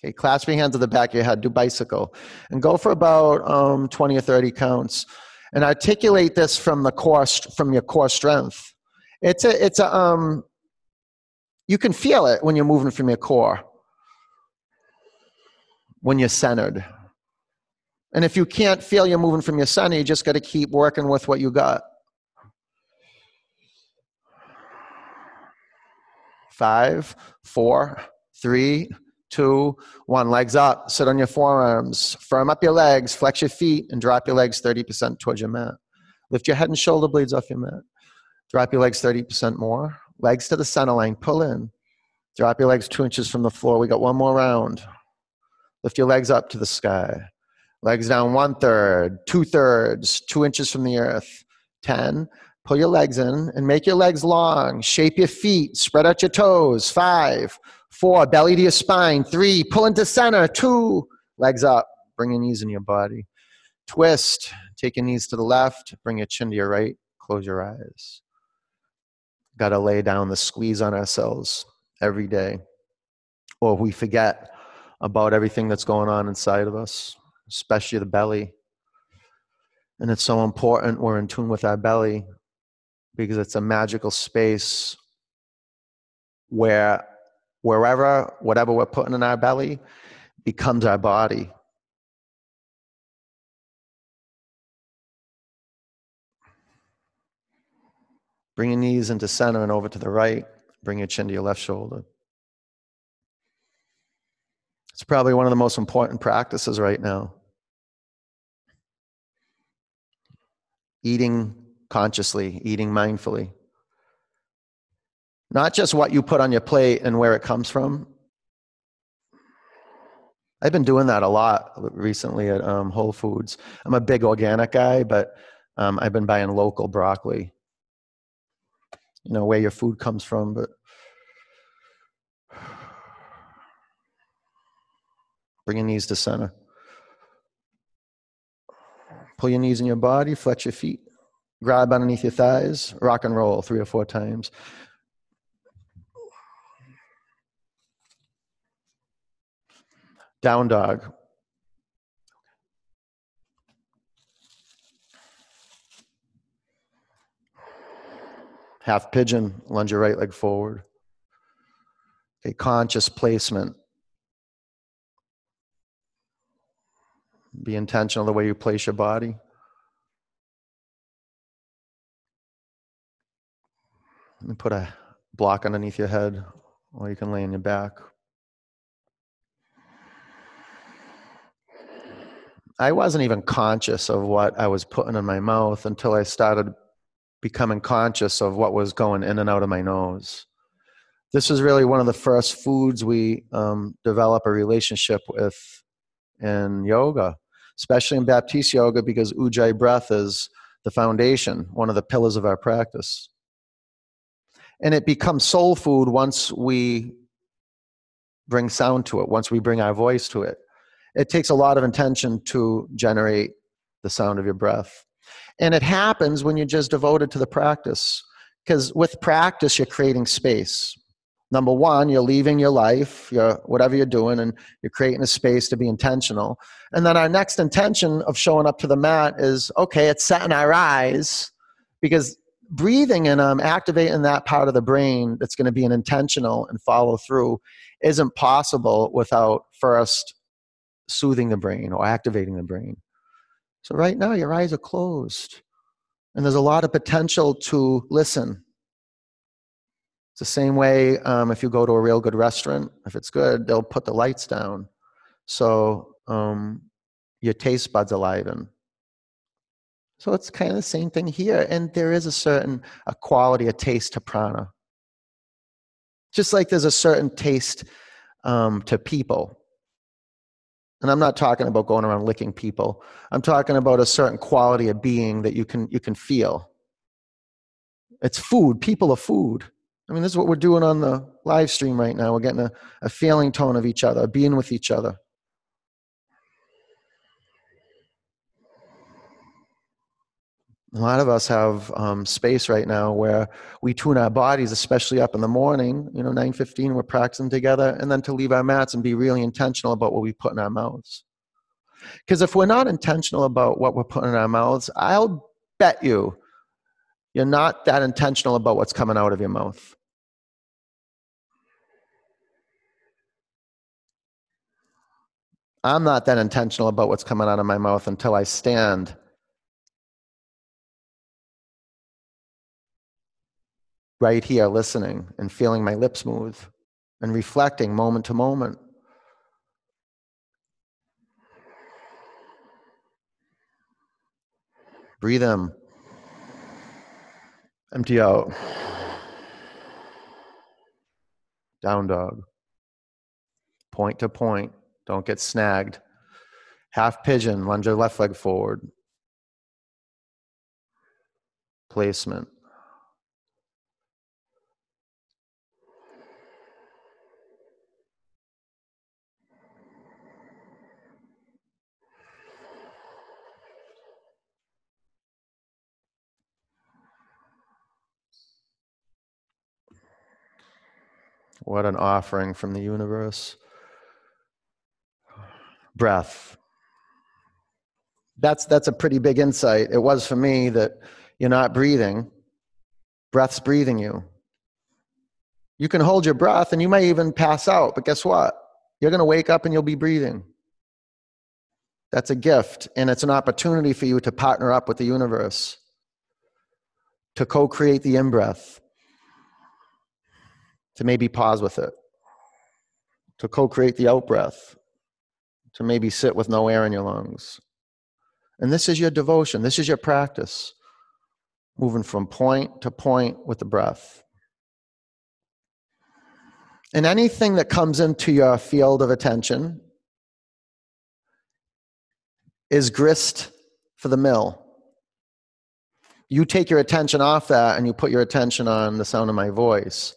Okay, clasp your hands at the back of your head, do bicycle, and go for about um, 20 or 30 counts. And articulate this from the core, from your core strength. It's a, it's a, um, you can feel it when you're moving from your core, when you're centered. And if you can't feel you're moving from your center, you just got to keep working with what you got. Five, four, three, two, one. Legs up, sit on your forearms, firm up your legs, flex your feet, and drop your legs 30% towards your mat. Lift your head and shoulder blades off your mat. Drop your legs 30% more. Legs to the center line, pull in. Drop your legs two inches from the floor. We got one more round. Lift your legs up to the sky. Legs down one third, two thirds, two inches from the earth. 10. Pull your legs in and make your legs long. Shape your feet. Spread out your toes. Five, Four, belly to your spine. Three, pull into center. Two, legs up. Bring your knees in your body. Twist. Take your knees to the left. Bring your chin to your right. Close your eyes. Got to lay down the squeeze on ourselves every day. Or we forget about everything that's going on inside of us, especially the belly. And it's so important we're in tune with our belly because it's a magical space where wherever, whatever we're putting in our belly becomes our body. Bring your knees into center and over to the right. Bring your chin to your left shoulder. It's probably one of the most important practices right now. Eating consciously, eating mindfully. Not just what you put on your plate and where it comes from. I've been doing that a lot recently at um, Whole Foods. I'm a big organic guy, but um, I've been buying local broccoli. You know, where your food comes from, but bring your knees to center. Pull your knees in your body, flex your feet, grab underneath your thighs, rock and roll three or four times. Down dog. Half pigeon, lunge your right leg forward. Okay, conscious placement. Be intentional the way you place your body. And put a block underneath your head, or you can lay on your back. I wasn't even conscious of what I was putting in my mouth until I started becoming conscious of what was going in and out of my nose. This is really one of the first foods we um, develop a relationship with in yoga, especially in Baptiste yoga, because Ujjayi breath is the foundation, one of the pillars of our practice. And it becomes soul food once we bring sound to it, once we bring our voice to it. It takes a lot of intention to generate the sound of your breath. And it happens when you're just devoted to the practice. Because with practice, you're creating space. Number one, you're leaving your life, your, whatever you're doing, and you're creating a space to be intentional. And then our next intention of showing up to the mat is okay, it's setting our eyes because breathing and um, activating that part of the brain that's going to be an intentional and follow through isn't possible without first soothing the brain or activating the brain. So, right now, your eyes are closed, and there's a lot of potential to listen. It's the same way um, if you go to a real good restaurant, if it's good, they'll put the lights down. So, um, your taste buds alive in. So it's kind of the same thing here. And there is a certain a quality, a taste to prana. Just like there's a certain taste um, to people. And I'm not talking about going around licking people. I'm talking about a certain quality of being that you can you can feel. It's food. People are food. I mean, this is what we're doing on the live stream right now. We're getting a, a feeling tone of each other, being with each other. A lot of us have um, space right now where we tune our bodies especially up in the morning you know 9.15 we're practicing together and then to leave our mats and be really intentional about what we put in our mouths. Because if we're not intentional about what we're putting in our mouths i'll bet you you're not that intentional about what's coming out of your mouth. I'm not that intentional about what's coming out of my mouth until i stand right here listening and feeling my lips move and reflecting moment to moment. Breathe in. Empty out. Down dog. Point to point. Don't get snagged. Half pigeon, lunge your left leg forward. Placement. What an offering from the universe. Breath. That's, that's a pretty big insight. It was for me that you're not breathing, breath's breathing you. You can hold your breath and you may even pass out, but guess what? You're going to wake up and you'll be breathing. That's a gift, and it's an opportunity for you to partner up with the universe, to co create the in breath to maybe pause with it, to co create the out breath, to maybe sit with no air in your lungs. And this is your devotion, this is your practice, moving from point to point with the breath. And anything that comes into your field of attention is grist for the mill. You take your attention off that and you put your attention on the sound of my voice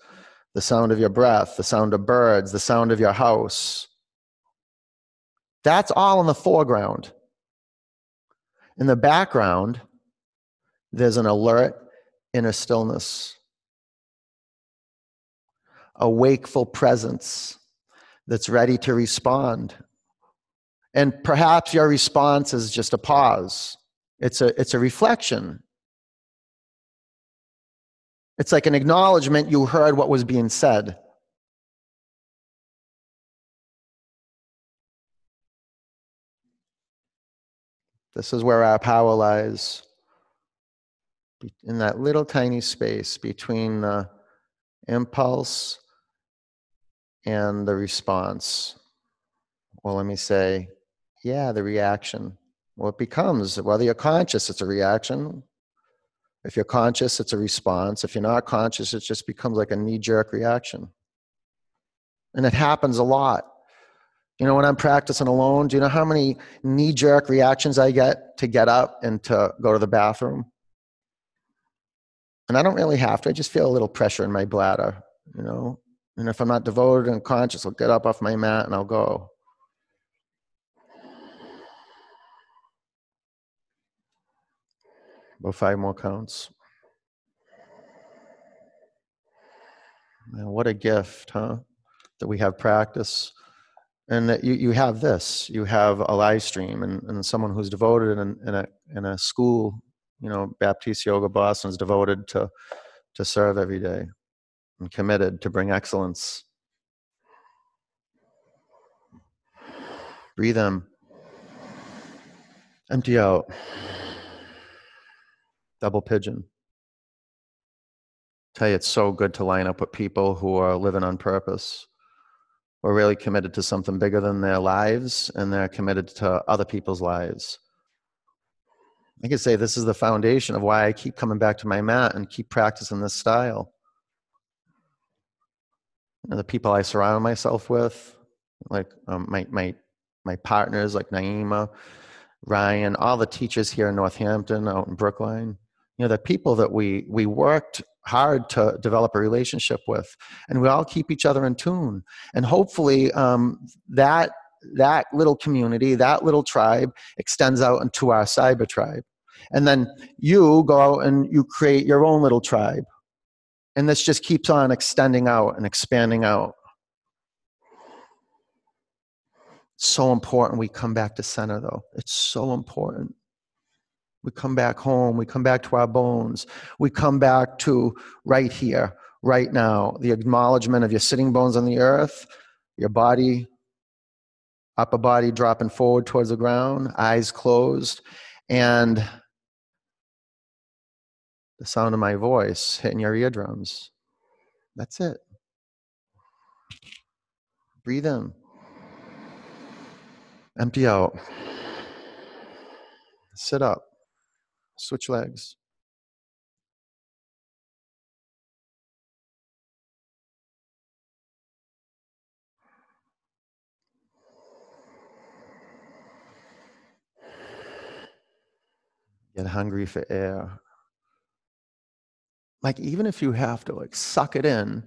the sound of your breath, the sound of birds, the sound of your house. That's all in the foreground. In the background, there's an alert inner stillness, a wakeful presence that's ready to respond. And perhaps your response is just a pause. It's a, it's a reflection. It's like an acknowledgement you heard what was being said. This is where our power lies in that little tiny space between the impulse and the response. Well, let me say, yeah, the reaction. Well, it becomes whether you're conscious, it's a reaction. If you're conscious, it's a response. If you're not conscious, it just becomes like a knee jerk reaction. And it happens a lot. You know, when I'm practicing alone, do you know how many knee jerk reactions I get to get up and to go to the bathroom? And I don't really have to. I just feel a little pressure in my bladder, you know. And if I'm not devoted and conscious, I'll get up off my mat and I'll go. About five more counts. Man, what a gift, huh? That we have practice and that you, you have this you have a live stream and, and someone who's devoted in, in, a, in a school you know baptiste yoga boston is devoted to to serve every day and committed to bring excellence breathe in empty out double pigeon tell you it's so good to line up with people who are living on purpose are really committed to something bigger than their lives and they're committed to other people's lives. I could say this is the foundation of why I keep coming back to my mat and keep practicing this style. And the people I surround myself with, like um, my, my, my partners, like Naima, Ryan, all the teachers here in Northampton, out in Brookline, you know, the people that we, we worked hard to develop a relationship with. And we all keep each other in tune. And hopefully um, that that little community that little tribe extends out into our cyber tribe. And then you go out and you create your own little tribe. And this just keeps on extending out and expanding out. So important we come back to center though. It's so important we come back home. We come back to our bones. We come back to right here, right now. The acknowledgement of your sitting bones on the earth, your body, upper body dropping forward towards the ground, eyes closed, and the sound of my voice hitting your eardrums. That's it. Breathe in. Empty out. Sit up. Switch legs. Get hungry for air. Like, even if you have to, like, suck it in,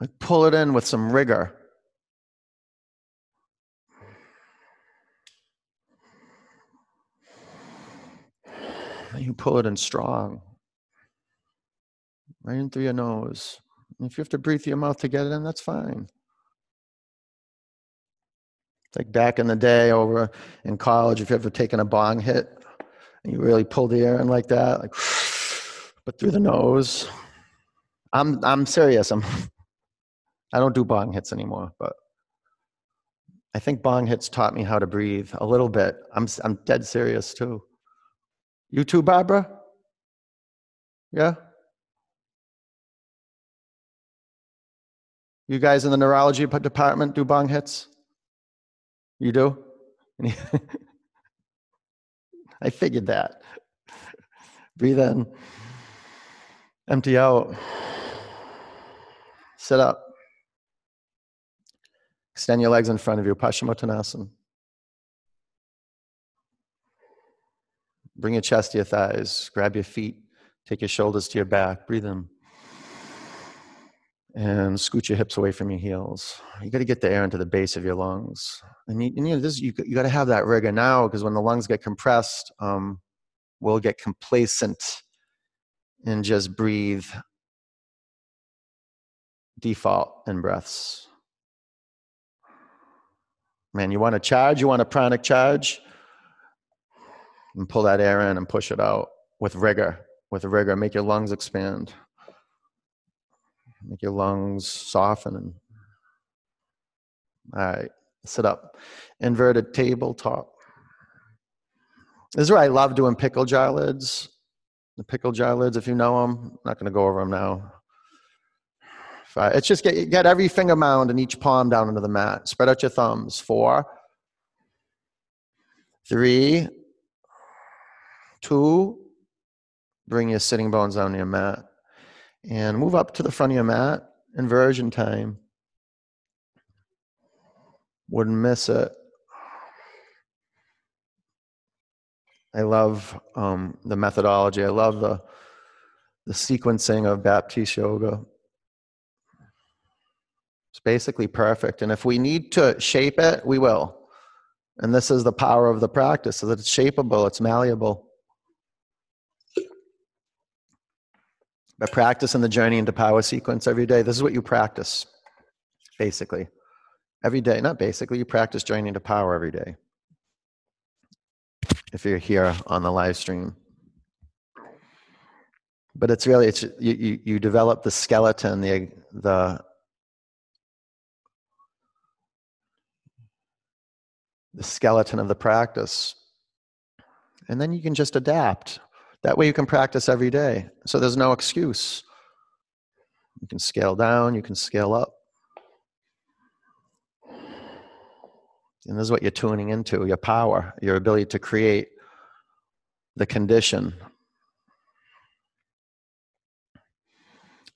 like, pull it in with some rigor. You pull it in strong, right in through your nose. If you have to breathe through your mouth to get it in, that's fine. Like back in the day over in college, if you ever taken a bong hit and you really pull the air in like that, like, but through the nose. I'm I'm serious. I'm I don't do bong hits anymore, but I think bong hits taught me how to breathe a little bit. I'm I'm dead serious too. You too, Barbara? Yeah? You guys in the neurology department do bong hits? You do? I figured that. Breathe in. Empty out. Sit up. Extend your legs in front of you. Paschimottanasana. Bring your chest to your thighs. Grab your feet. Take your shoulders to your back. Breathe in. And scoot your hips away from your heels. You got to get the air into the base of your lungs. And you, and you know, this, you, you got to have that rigor now because when the lungs get compressed, um, we'll get complacent and just breathe default in breaths. Man, you want to charge? You want a pranic charge? And pull that air in and push it out with rigor. With rigor, make your lungs expand. Make your lungs soften. All right, sit up. Inverted tabletop. This is where I love doing pickle jar lids. The pickle jar lids, if you know them, I'm not going to go over them now. It's just get, get every finger mound and each palm down into the mat. Spread out your thumbs. Four, Three, two, bring your sitting bones down your mat. And move up to the front of your mat, inversion time. Wouldn't miss it. I love um, the methodology. I love the the sequencing of Baptiste yoga. It's basically perfect. And if we need to shape it, we will. And this is the power of the practice, so that it's shapeable, it's malleable. By practicing the journey into power sequence every day, this is what you practice, basically. Every day, not basically, you practice journey into power every day. If you're here on the live stream. But it's really, it's, you, you, you develop the skeleton, the, the, the skeleton of the practice. And then you can just adapt. That way you can practice every day. So there's no excuse. You can scale down, you can scale up. And this is what you're tuning into your power, your ability to create the condition.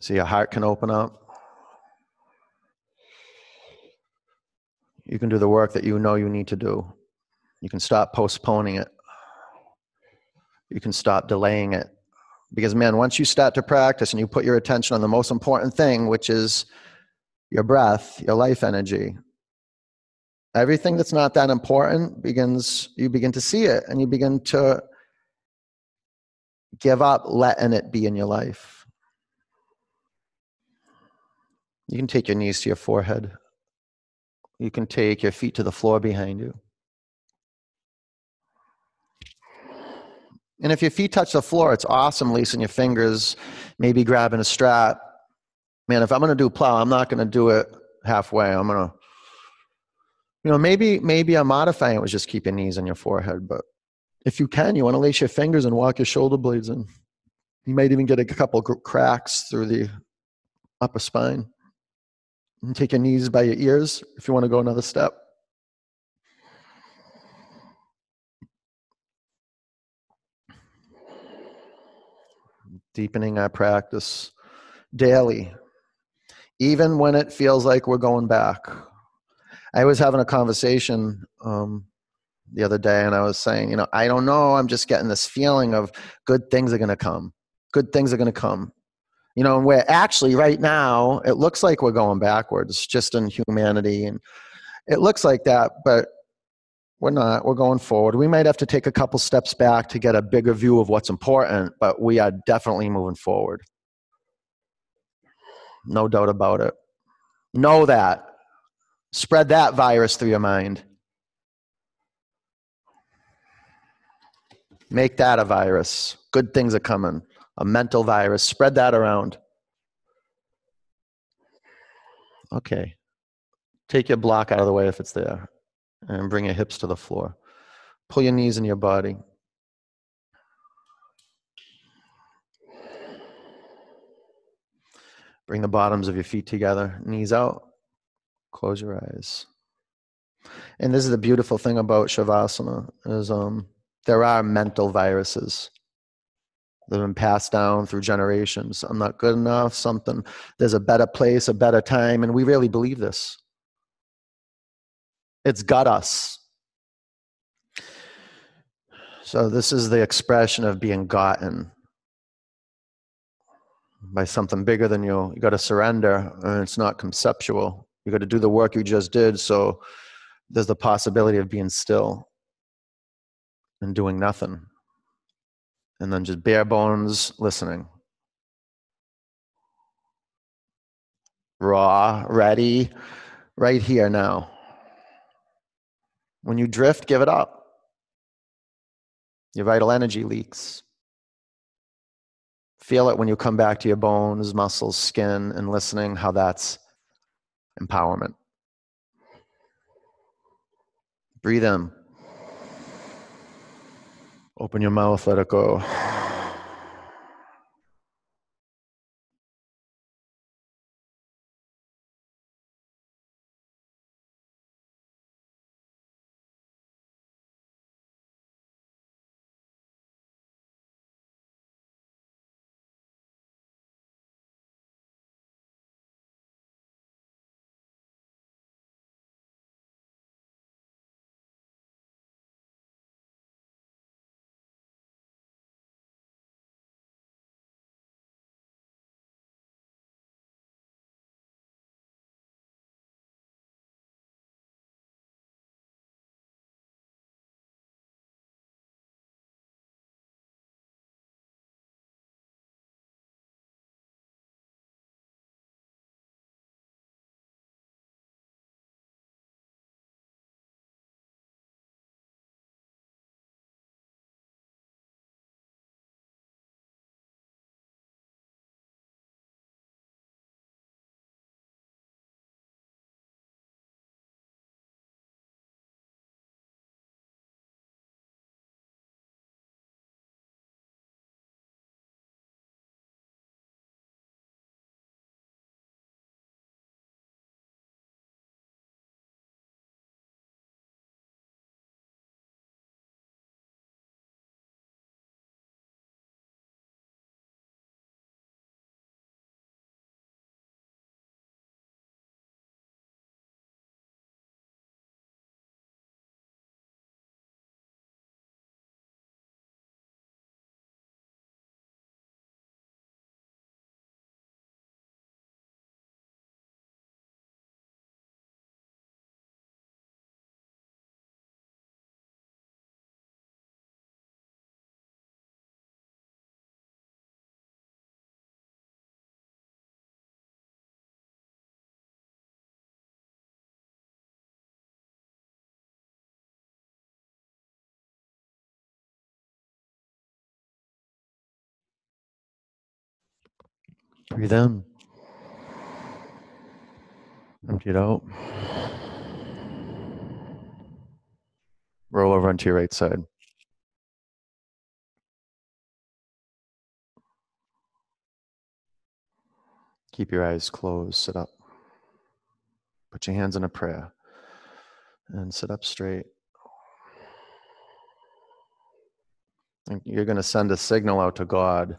So your heart can open up. You can do the work that you know you need to do. You can stop postponing it you can stop delaying it. Because, man, once you start to practice and you put your attention on the most important thing, which is your breath, your life energy, everything that's not that important begins, you begin to see it and you begin to give up letting it be in your life. You can take your knees to your forehead. You can take your feet to the floor behind you. And if your feet touch the floor, it's awesome lacing your fingers, maybe grabbing a strap. Man, if I'm going to do plow, I'm not going to do it halfway. I'm going to, you know, maybe maybe I'm modifying it was just keep your knees on your forehead. But if you can, you want to lace your fingers and walk your shoulder blades in. You might even get a couple cracks through the upper spine. And take your knees by your ears if you want to go another step. Deepening our practice daily, even when it feels like we're going back. I was having a conversation um, the other day, and I was saying, you know, I don't know. I'm just getting this feeling of good things are going to come. Good things are going to come. You know, and we're actually right now it looks like we're going backwards, just in humanity, and it looks like that, but we're not. We're going forward. We might have to take a couple steps back to get a bigger view of what's important, but we are definitely moving forward. No doubt about it. Know that. Spread that virus through your mind. Make that a virus. Good things are coming. A mental virus. Spread that around. Okay. Take your block out of the way if it's there and bring your hips to the floor. Pull your knees in your body. Bring the bottoms of your feet together, knees out. Close your eyes. And this is the beautiful thing about Shavasana is um, there are mental viruses that have been passed down through generations. I'm not good enough, something, there's a better place, a better time, and we really believe this. It's got us. So, this is the expression of being gotten by something bigger than you. You got to surrender, and it's not conceptual. You got to do the work you just did. So, there's the possibility of being still and doing nothing, and then just bare bones listening. Raw, ready, right here now. When you drift, give it up. Your vital energy leaks. Feel it when you come back to your bones, muscles, skin, and listening how that's empowerment. Breathe in. Open your mouth, let it go. Breathe in. Empty it out. Roll over onto your right side. Keep your eyes closed. Sit up. Put your hands in a prayer and sit up straight. And you're going to send a signal out to God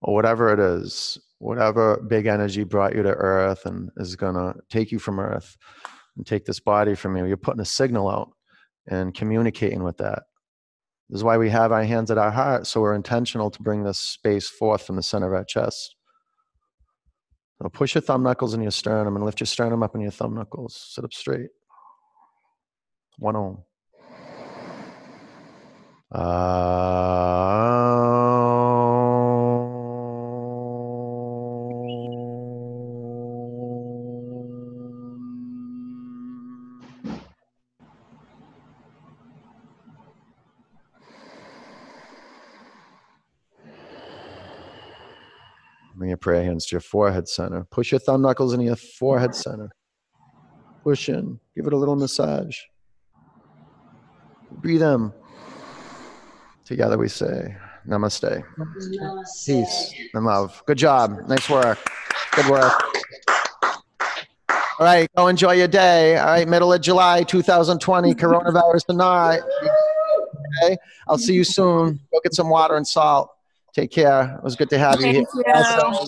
or whatever it is, whatever big energy brought you to earth and is going to take you from earth and take this body from you. You're putting a signal out and communicating with that. This is why we have our hands at our heart, so we're intentional to bring this space forth from the center of our chest. So push your thumb knuckles in your sternum and lift your sternum up in your thumb knuckles. Sit up straight. One on. Bring ah. Your prayer hands to your forehead center. Push your thumb knuckles into your forehead center. Push in. Give it a little massage. Breathe in. Together we say, Namaste. Namaste. Peace and love. Good job. Nice work. Good work. All right, go enjoy your day. All right, middle of July 2020, coronavirus or not. Okay, I'll see you soon. Go get some water and salt. Take care. It was good to have you here. You. Awesome.